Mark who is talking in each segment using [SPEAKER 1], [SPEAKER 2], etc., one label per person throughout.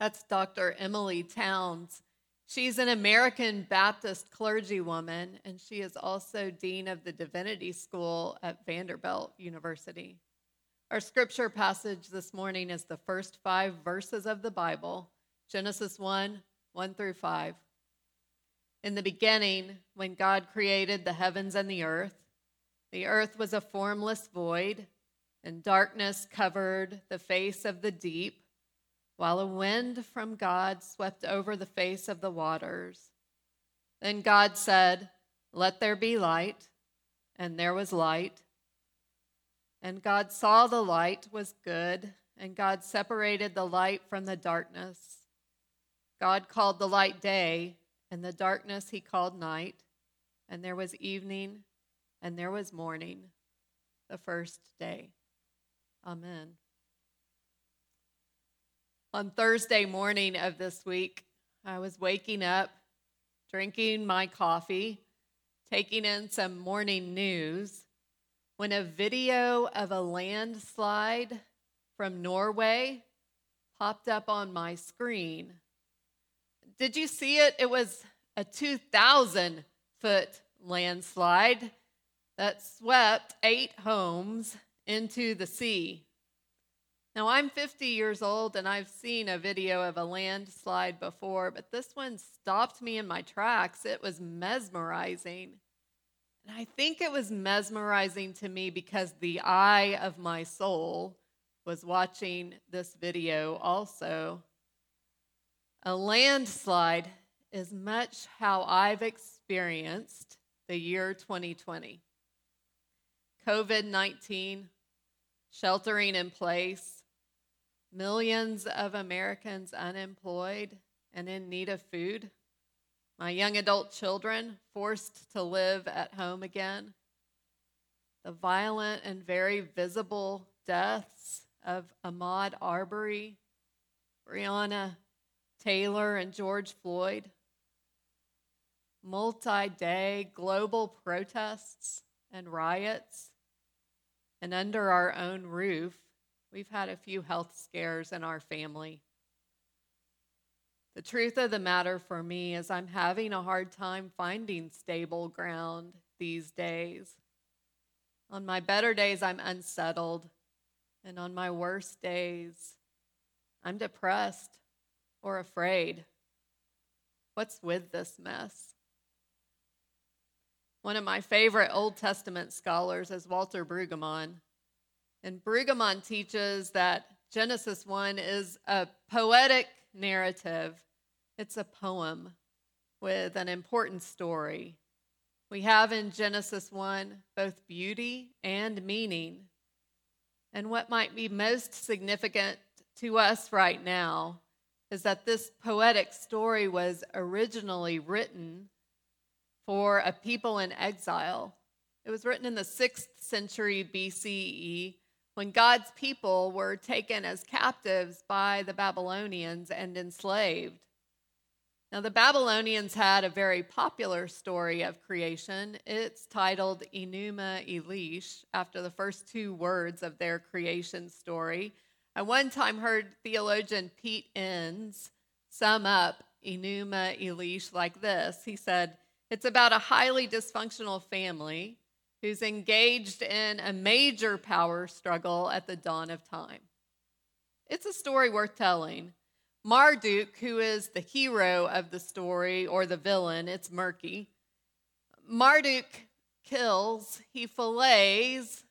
[SPEAKER 1] That's Dr. Emilie Townes. She's an American Baptist clergywoman, and she is also Dean of the Divinity School at Vanderbilt University. Our scripture passage this morning is the first five verses of the Bible Genesis 1 1 through 5. In the beginning, when God created the heavens and the earth, the earth was a formless void, and darkness covered the face of the deep while a wind from God swept over the face of the waters. Then God said, Let there be light, and there was light. And God saw the light was good, and God separated the light from the darkness. God called the light day, and the darkness he called night. And there was evening, and there was morning, the first day. Amen. On Thursday morning of this week, I was waking up, drinking my coffee, taking in some morning news, when a video of a landslide from Norway popped up on my screen. Did you see it? It was a 2,000 foot landslide that swept eight homes into the sea. Now, I'm 50 years old and I've seen a video of a landslide before, but this one stopped me in my tracks. It was mesmerizing. And I think it was mesmerizing to me because the eye of my soul was watching this video also. A landslide is much how I've experienced the year 2020. COVID 19, sheltering in place, millions of Americans unemployed and in need of food, my young adult children forced to live at home again, the violent and very visible deaths of Ahmaud Arbery, Breonna Taylor, and George Floyd, multi day global protests and riots, and under our own roof, We've had a few health scares in our family. The truth of the matter for me is, I'm having a hard time finding stable ground these days. On my better days, I'm unsettled. And on my worst days, I'm depressed or afraid. What's with this mess? One of my favorite Old Testament scholars is Walter Brueggemann. And Brueggemann teaches that Genesis 1 is a poetic narrative, it's a poem with an important story. We have in Genesis 1 both beauty and meaning. And what might be most significant to us right now is that this poetic story was originally written for a people in exile. It was written in the 6th century BCE when God's people were taken as captives by the Babylonians and enslaved. Now, the Babylonians had a very popular story of creation. It's titled Enuma Elish, after the first two words of their creation story. I one time heard theologian Pete Enns sum up Enuma Elish like this He said, It's about a highly dysfunctional family who's engaged in a major power struggle at the dawn of time. It's a story worth telling. Marduk, who is the hero of the story or the villain, it's murky. Marduk kills, he fillets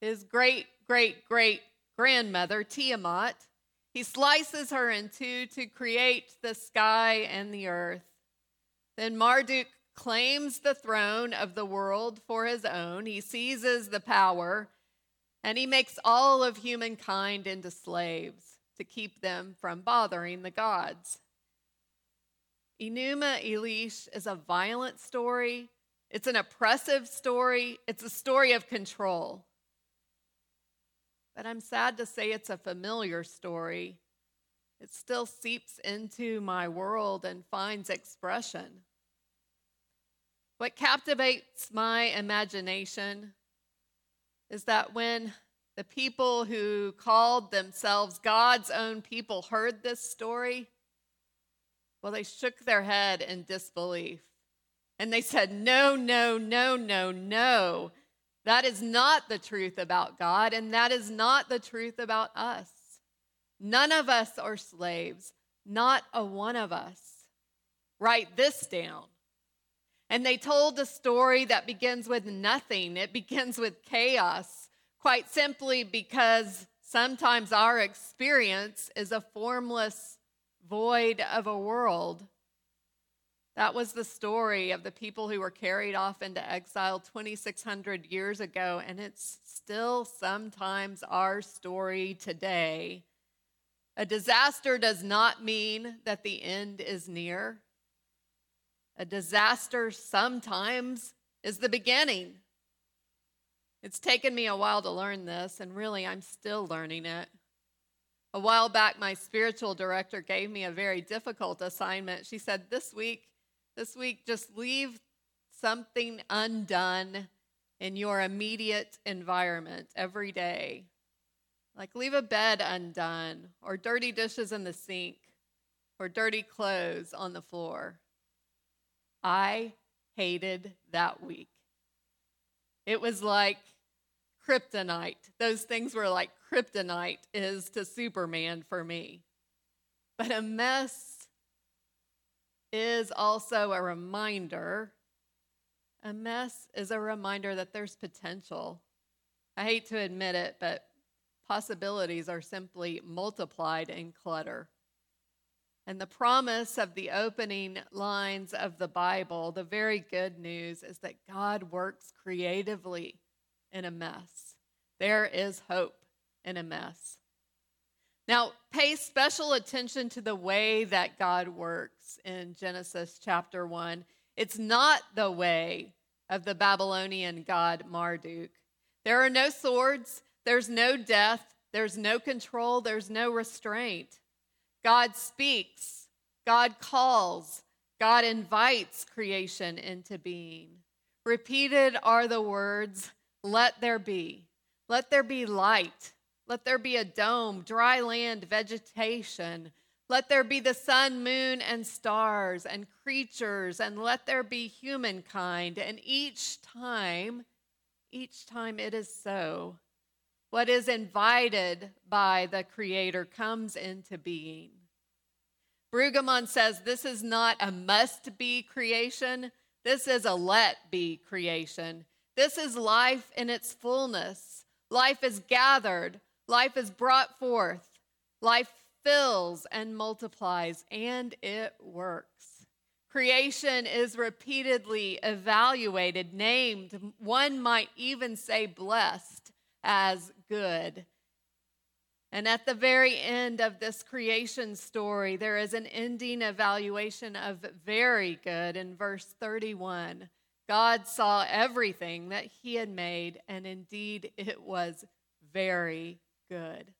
[SPEAKER 1] his great great great grandmother, Tiamat. He slices her in two to create the sky and the earth. Then Marduk claims the throne of the world for his own. He seizes the power and he makes all of humankind into slaves to keep them from bothering the gods. Enuma Elish is a violent story. It's an oppressive story. It's a story of control. But I'm sad to say it's a familiar story. It still seeps into my world and finds expression. What captivates my imagination is that when the people who called themselves God's own people heard this story, Well, they shook their head in disbelief. And they said, No, no, no, no, no. That is not the truth about God, and that is not the truth about us. None of us are slaves, not a one of us. Write this down. And they told a story that begins with nothing, it begins with chaos, quite simply because sometimes our experience is a formless void of a world. That was the story of the people who were carried off into exile 2,600 years ago, and it's still sometimes our story today. A disaster does not mean that the end is near. A disaster sometimes is the beginning. It's taken me a while to learn this, and really, I'm still learning it. A while back, my spiritual director gave me a very difficult assignment. She said, This week, this week, just leave something undone in your immediate environment every day. Like leave a bed undone, or dirty dishes in the sink, or dirty clothes on the floor. I hated that week. It was like kryptonite. Those things were like kryptonite is to Superman for me. But a mess is also a reminder. A mess is a reminder that there's potential. I hate to admit it, but possibilities are simply multiplied in clutter. And the promise of the opening lines of the Bible, the very good news is that God works creatively in a mess. There is hope in a mess. Now, pay special attention to the way that God works in Genesis chapter 1. It's not the way of the Babylonian god Marduk. There are no swords, there's no death, there's no control, there's no restraint. God speaks, God calls, God invites creation into being. Repeated are the words, let there be. Let there be light. Let there be a dome, dry land, vegetation. Let there be the sun, moon, and stars, and creatures, and let there be humankind. And each time, each time it is so, what is invited by the Creator comes into being. Brueggemann says this is not a must be creation, this is a let be creation. This is life in its fullness. Life is gathered, life is brought forth, life fills and multiplies, and it works. Creation is repeatedly evaluated, named, one might even say blessed as good. And at the very end of this creation story, there is an ending evaluation of very good in verse 31. God saw everything that he had made, and indeed it was very good.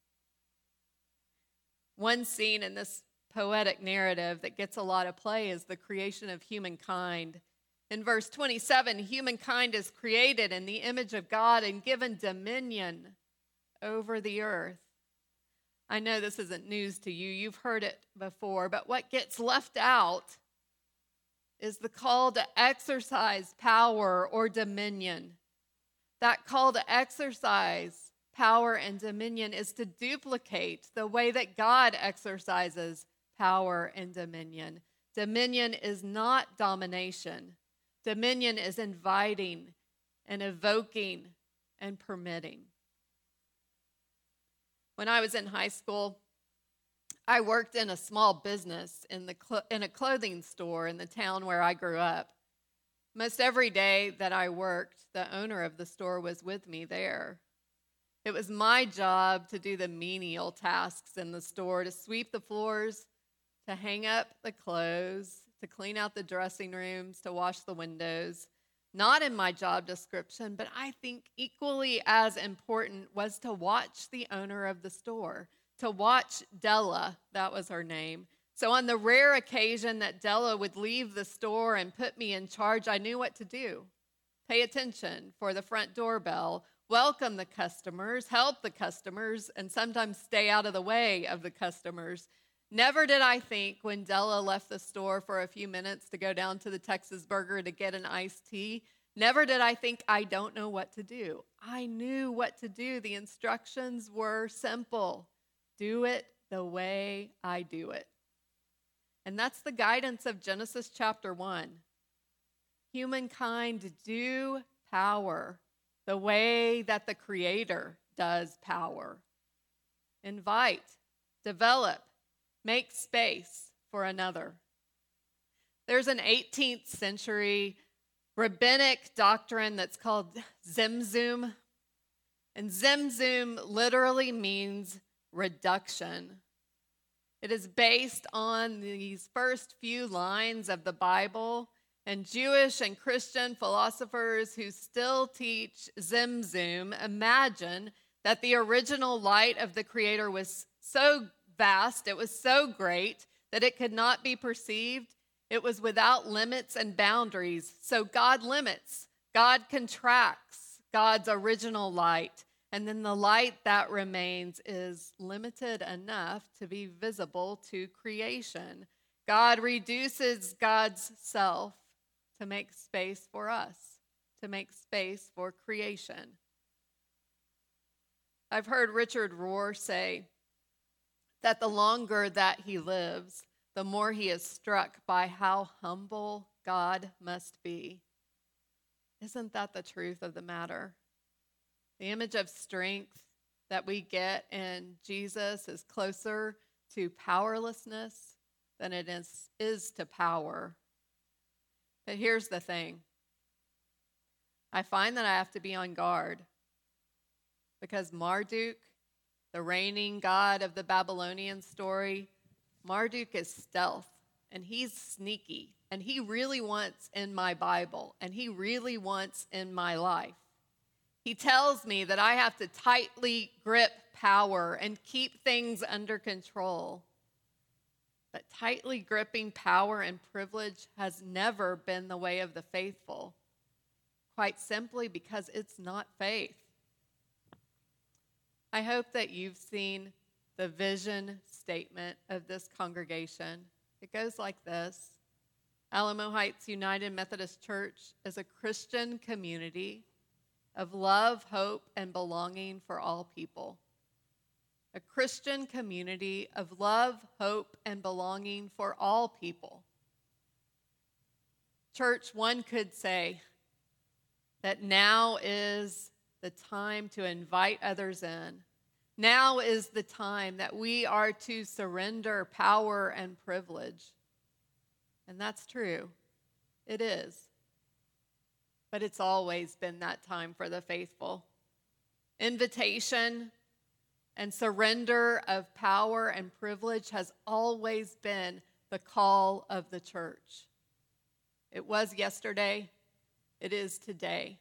[SPEAKER 1] One scene in this poetic narrative that gets a lot of play is the creation of humankind. In verse 27, humankind is created in the image of God and given dominion over the earth. I know this isn't news to you, you've heard it before, but what gets left out is the call to exercise power or dominion. That call to exercise power and dominion is to duplicate the way that God exercises power and dominion. Dominion is not domination, dominion is inviting and evoking and permitting. When I was in high school, I worked in a small business in, the cl- in a clothing store in the town where I grew up. Most every day that I worked, the owner of the store was with me there. It was my job to do the menial tasks in the store to sweep the floors, to hang up the clothes, to clean out the dressing rooms, to wash the windows. Not in my job description, but I think equally as important was to watch the owner of the store to watch Della, that was her name. So, on the rare occasion that Della would leave the store and put me in charge, I knew what to do pay attention for the front doorbell, welcome the customers, help the customers, and sometimes stay out of the way of the customers. Never did I think when Della left the store for a few minutes to go down to the Texas Burger to get an iced tea, never did I think I don't know what to do. I knew what to do. The instructions were simple do it the way I do it. And that's the guidance of Genesis chapter 1. Humankind do power the way that the Creator does power. Invite, develop, make space for another. There's an 18th century rabbinic doctrine that's called Tzimtzum. And Tzimtzum literally means reduction. It is based on these first few lines of the Bible, and Jewish and Christian philosophers who still teach Tzimtzum imagine that the original light of the Creator was so vast, it was so great that it could not be perceived. It was without limits and boundaries. So God limits, God contracts God's original light. And then the light that remains is limited enough to be visible to creation. God reduces God's self to make space for us, to make space for creation. I've heard Richard Rohr say that the longer that he lives, the more he is struck by how humble God must be. Isn't that the truth of the matter? The image of strength that we get in Jesus is closer to powerlessness than it is, is to power. But here's the thing I find that I have to be on guard because Marduk, the reigning god of the Babylonian story, Marduk is stealth and he's sneaky and he really wants in my Bible and he really wants in my life. He tells me that I have to tightly grip power and keep things under control. But tightly gripping power and privilege has never been the way of the faithful, quite simply because it's not faith. I hope that you've seen the vision statement of this congregation. It goes like this Alamo Heights United Methodist Church is a Christian community of love, hope, and belonging for all people. A Christian community of love, hope, and belonging for all people. Church, one could say that now is the time to invite others in. Now is the time that we are to surrender power and privilege. And that's true. It is but it's always been that time for the faithful. Invitation and surrender of power and privilege has always been the call of the church. It was yesterday, it is today,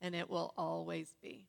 [SPEAKER 1] and it will always be.